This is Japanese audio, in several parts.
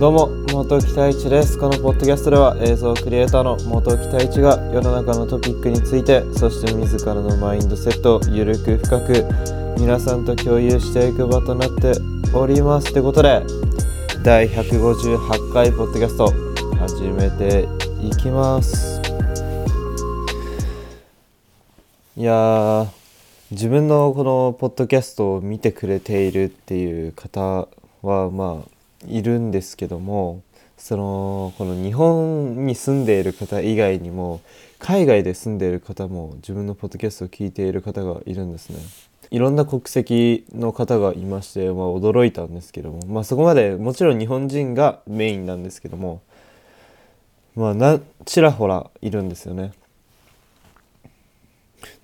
どうも元木太一です。このポッドキャストでは映像クリエイターの元木太一が世の中のトピックについてそして自らのマインドセットをゆるく深く皆さんと共有していく場となっております。ということで第158回ポッドキャスト始めていきます。いや自分のこのポッドキャストを見てくれているっていう方はまあいるんですけどもそのこの日本に住んでいる方以外にも海外で住んでいる方も自分のポッドキャストを聞いている方がいるんですね。いろんな国籍の方がいまして、まあ、驚いたんですけども、まあ、そこまでもちろん日本人がメインなんですけども、まあ、ちらほらいるんですよね。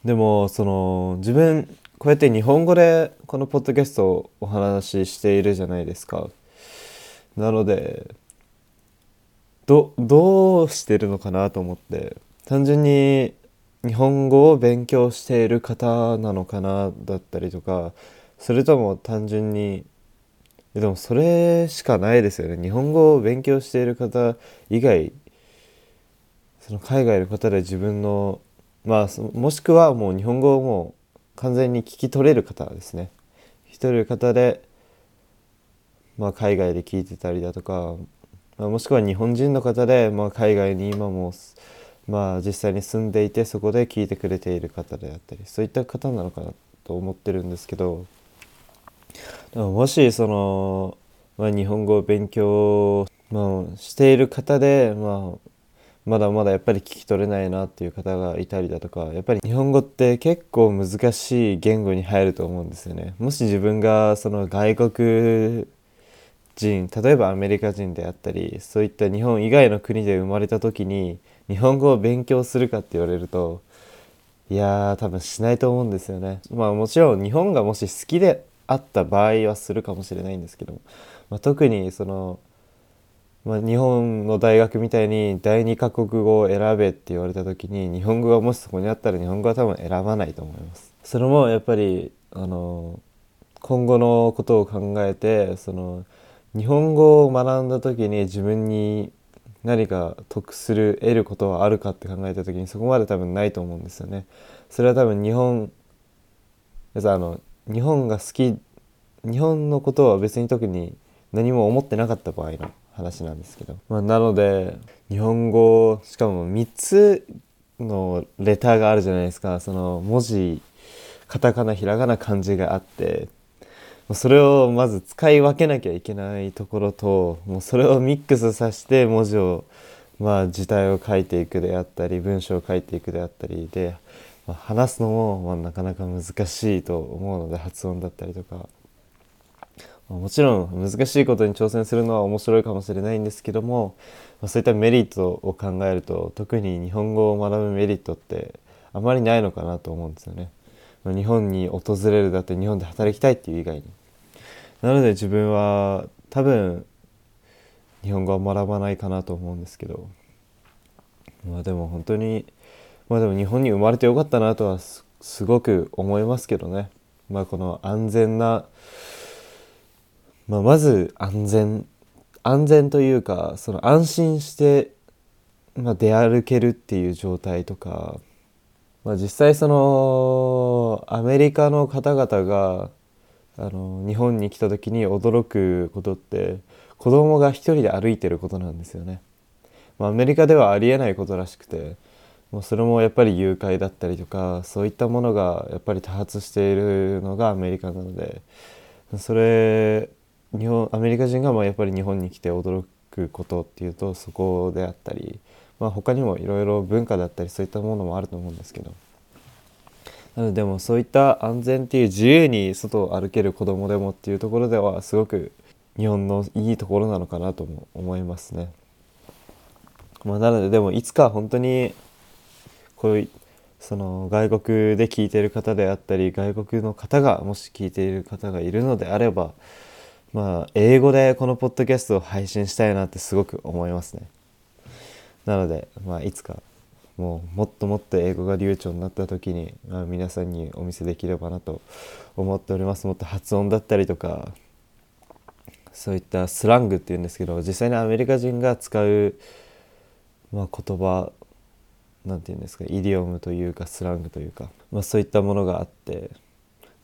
でもその自分こうやって日本語でこのポッドキャストをお話ししているじゃないですか。なのでどどうしてるのかなと思って単純に日本語を勉強している方なのかなだったりとかそれとも単純にでもそれしかないですよね日本語を勉強している方以外その海外の方で自分のまあもしくはもう日本語をもう完全に聞き取れる方ですね。一人方でまあ、海外で聞いてたりだとか、まあ、もしくは日本人の方で、まあ、海外に今も、まあ、実際に住んでいてそこで聞いてくれている方であったりそういった方なのかなと思ってるんですけどでももしその、まあ、日本語を勉強、まあ、している方で、まあ、まだまだやっぱり聞き取れないなっていう方がいたりだとかやっぱり日本語って結構難しい言語に入ると思うんですよね。もし自分がその外国人例えばアメリカ人であったりそういった日本以外の国で生まれた時に日本語を勉強するかって言われるといやー多分しないと思うんですよね。まあもちろん日本がもし好きであった場合はするかもしれないんですけども、まあ、特にその、まあ、日本の大学みたいに第二カ国語を選べって言われた時に日本語がもしそこにあったら日本語は多分選ばないと思います。それもやっぱりあの今後のことを考えてその日本語を学んだ時に自分に何か得する得ることはあるかって考えた時にそこまで多分ないと思うんですよね。それは多分日本あの日本が好き日本のことは別に特に何も思ってなかった場合の話なんですけど、まあ、なので日本語しかも3つのレターがあるじゃないですか。その文字カタカナひらがな漢字があって。それをまず使い分けなきゃいけないところともうそれをミックスさせて文字をまあ字体を書いていくであったり文章を書いていくであったりで、ま、話すのもまあなかなか難しいと思うので発音だったりとか、もちろん難しいことに挑戦するのは面白いかもしれないんですけども、そういったメリットを考えると特に日本語を学ぶメリットってあまりないのかなと思うんですよね。日本に訪れるだって日本で働きたいっていう以外に。なので自分は多分日本語は学ばないかなと思うんですけど。まあでも本当にまあでも日本に生まれてよかったなとはすごく思いますけどね。まあこの安全なまあまず安全安全というかその安心してまあ、出歩けるっていう状態とかまあ、実際そのアメリカの方々があの日本に来た時に驚くことって子供が一人で歩いてることなんですよね。まあ、アメリカではありえないことらしくてもうそれもやっぱり誘拐だったりとかそういったものがやっぱり多発しているのがアメリカなのでそれ日本アメリカ人がまあやっぱり日本に来て驚くことっていうとそこであったりまあ、他にもいろいろ文化だったりそういったものもあると思うんですけどなのでもそういった安全っていう自由に外を歩ける子供でもっていうところではすごく日本のいいところなのかなとも思いますね。まあ、なのででもいつか本当にこういうその外国で聞いてる方であったり外国の方がもし聞いている方がいるのであればまあ英語でこのポッドキャストを配信したいなってすごく思いますね。なので、まあ、いつかもうもっともっと英語が流暢になった時に、まあ、皆さんにお見せできればなと思っておりますもっと発音だったりとかそういったスラングっていうんですけど実際にアメリカ人が使う、まあ、言葉なんていうんですかイディオムというかスラングというか、まあ、そういったものがあって、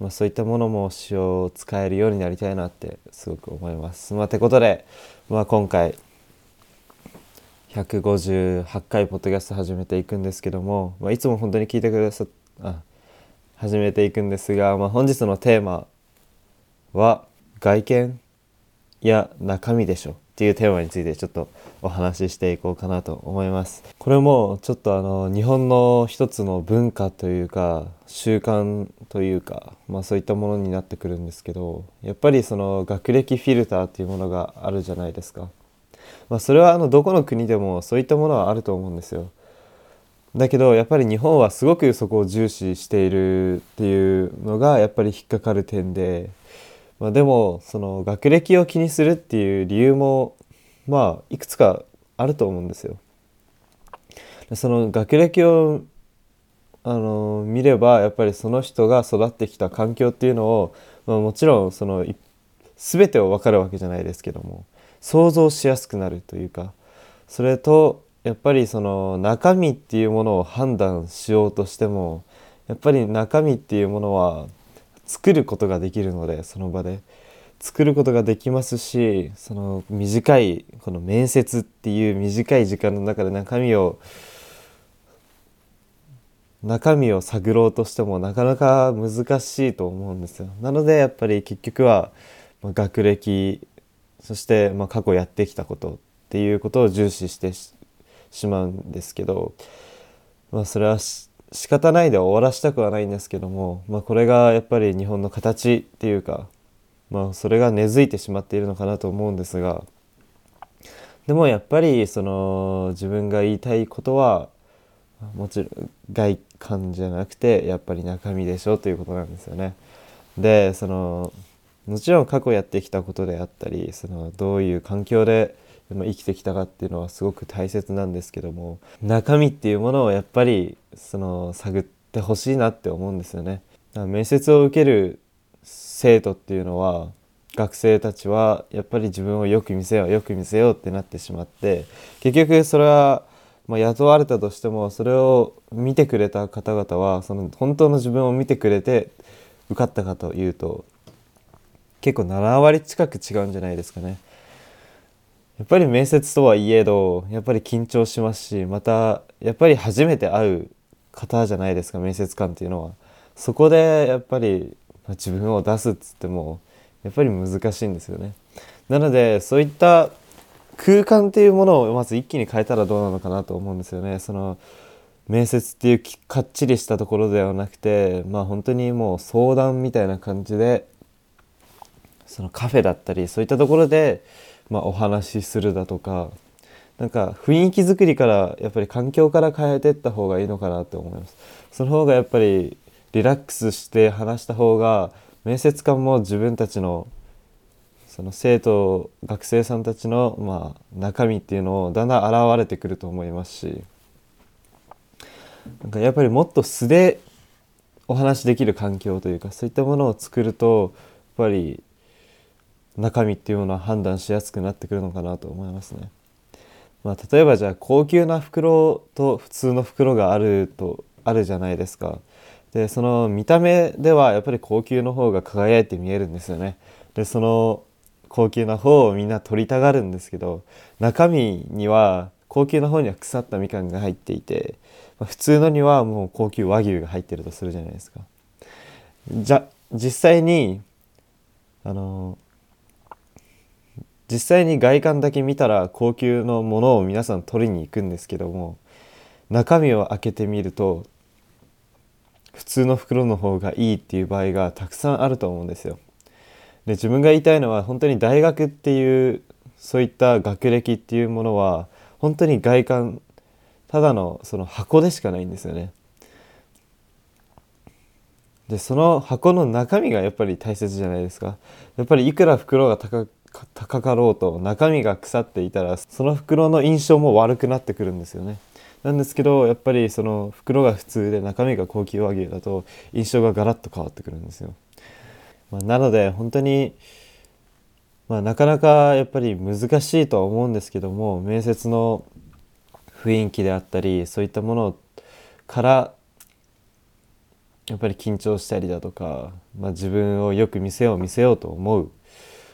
まあ、そういったものも使用使えるようになりたいなってすごく思います。まあ、てことで、まあ、今回158回ポッドキャスト始めていくんですけども、まあ、いつも本当に聞いてくださあ始めていくんですが、まあ、本日のテーマは外見や中身でしょっていうテーマについてちょっとお話ししていこうかなと思います。これもちょっとあの日本の一つの文化というか習慣というか、まあ、そういったものになってくるんですけどやっぱりその学歴フィルターっていうものがあるじゃないですか、まあ、それはあのどこの国でもそういったものはあると思うんですよ。だけどやっぱり日本はすごくそこを重視しているっていうのがやっぱり引っかかる点でまあ、でもその学歴を気にするっていう理由もまあいくつかあると思うんですよ。その学歴をあの見ればやっぱりその人が育ってきた環境っていうのを、まあ、もちろんその全てを分かるわけじゃないですけども想像しやすくなるというかそれとやっぱりその中身っていうものを判断しようとしてもやっぱり中身っていうものは作ることができるのでその場で作ることができますしその短いこの面接っていう短い時間の中で中身を中身を探ろうとしてもなかなか難しいと思うんですよ。なのでやっぱり結局は学歴そしてま過去やってきたことっていうことを重視してしまうんですけど、まあ、それは仕方ないで終わらしたくはないんですけども、まあ、これがやっぱり日本の形っていうか、まあ、それが根付いてしまっているのかなと思うんですがでもやっぱりその自分が言いたいことはもちろん外観じゃなくてやっぱり中身でしょということなんですよね。でそのもちろん過去やってきたことであったりそのどういう環境で生きてきたかっていうのはすごく大切なんですけども中身っていうものをやっぱりその探ってほしいなって思うんですよね。面接を受ける生徒っていうのは学生たちはやっぱり自分をよく見せようよく見せようってなってしまって結局それはまあ、雇われたとしてもそれを見てくれた方々はその本当の自分を見てくれて受かったかというと結構7割近く違うんじゃないですかね。やっぱり面接とはいえどやっぱり緊張しますしまたやっぱり初めて会う方じゃないですか面接官っていうのは。そこでやっぱりま自分を出すっつってもやっぱり難しいんですよね。なのでそういった空間っていうものをまず一気に変えたらどうなのかなと思うんですよね。その面接っていうかっちりしたところではなくてまあ本当にもう相談みたいな感じでそのカフェだったりそういったところでまあ、お話しするだとかなんか雰囲気作りからやっぱり環境から変えていった方がいいのかなって思います。その方がやっぱりリラックスして話した方が面接官も自分たちのその生徒学生さんたちのまあ中身っていうのをだんだん現れてくると思いますしなんかやっぱりもっと素でお話しできる環境というかそういったものを作るとやっぱり中身っていうものは判断しやすくなってくるのかなと思いますね。まあ、例えばじゃあ高級な袋と普通の袋があるとあるじゃないですか。でその見た目ではやっぱり高級の方が輝いて見えるんですよね。でその高級な方をみんな取りたがるんですけど中身には高級な方には腐ったみかんが入っていて、まあ、普通のにはもう高級和牛が入ってるとするじゃないですか。じゃ実際にあの実際に外観だけ見たら高級のものを皆さん取りに行くんですけども中身を開けてみると普通の袋の方がいいっていう場合がたくさんあると思うんですよ。で自分が言いたいのは本当に大学っていうそういった学歴っていうものは本当に外観ただのその箱でしかないんですよね。でその箱の中身がやっぱり大切じゃないですか。やっぱりいくら袋が高高かろうと中身が腐っていたらその袋の印象も悪くなってくるんですよね。なんですけどやっぱりその袋が普通で中身が高級和牛だと印象がガラッと変わってくるんですよ、まあ、なので本当にまあ、なかなかやっぱり難しいとは思うんですけども面接の雰囲気であったりそういったものからやっぱり緊張したりだとか、まあ、自分をよく見せよう見せようと思う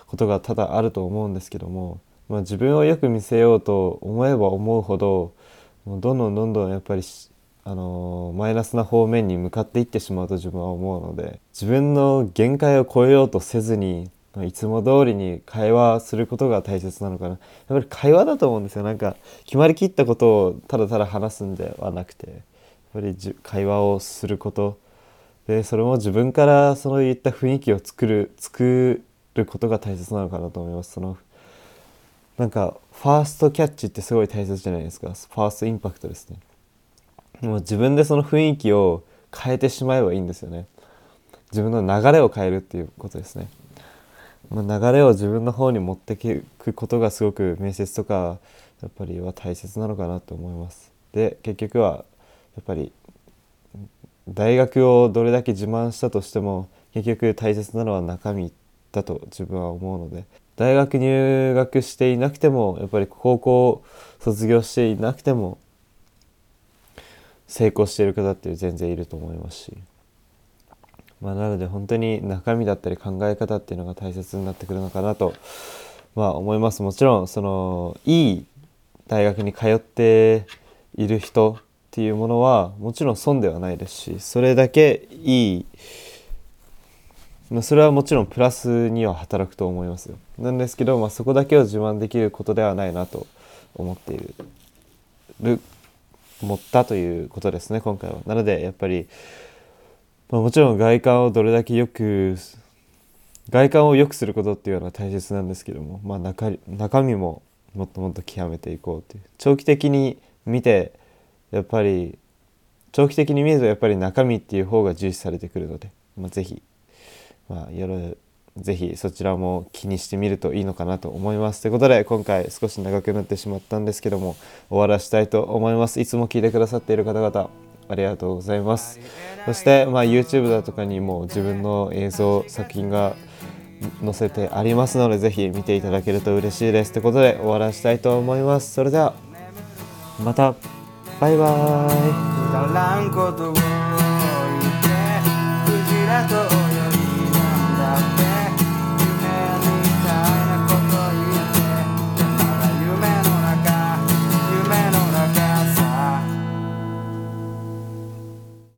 ことが多々あると思うんですけども、まあ、自分をよく見せようと思えば思うほどもうどんどんどんどんやっぱりあのマイナスな方面に向かっていってしまうと自分は思うので自分の限界を超えようとせずにいつも通りに会話することが大切なのかな。やっぱり会話だと思うんですよ。なんか決まりきったことをただただ話すんではなくてやっぱり会話をすること。でそれも自分からそういった雰囲気を作る作ることが大切なのかなと思います。そのなんかファーストキャッチってすごい大切じゃないですか。ファーストインパクトですね。もう自分でその雰囲気を変えてしまえばいいんですよね。自分の流れを変えるっていうことですね。まあ、流れを自分の方に持っていくことがすごく面接とかやっぱりは大切なのかなと思います。で結局はやっぱり大学をどれだけ自慢したとしても結局大切なのは中身だと自分は思うので大学入学していなくてもやっぱり高校卒業していなくても成功している方って全然いると思いますし。まあ、なので本当に中身だったり考え方っていうのが大切になってくるのかなと、まあ、思いますもちろんそのいい大学に通っている人っていうものはもちろん損ではないですしそれだけいいまあ、それはもちろんプラスには働くと思いますよ。なんですけど、まあ、そこだけを自慢できることではないなと思っている思ったということですね今回は。なのでやっぱりまあ、もちろん外観をどれだけよく外観を良くすることっていうのは大切なんですけども、まあ中、中身ももっともっと極めていこうという。長期的に見てやっぱり長期的に見るとやっぱり中身っていう方が重視されてくるので、まあ、ぜひ、まあ、よろぜひそちらも気にしてみるといいのかなと思います。ということで今回少し長くなってしまったんですけども終わらしたいと思います。いつも聞いてくださっている方々ありがとうございます。そして、まあ、YouTube だとかにも自分の映像作品が載せてありますのでぜひ見ていただけると嬉しいです。ということで終わらしたいと思います。それではまた。バイバーイ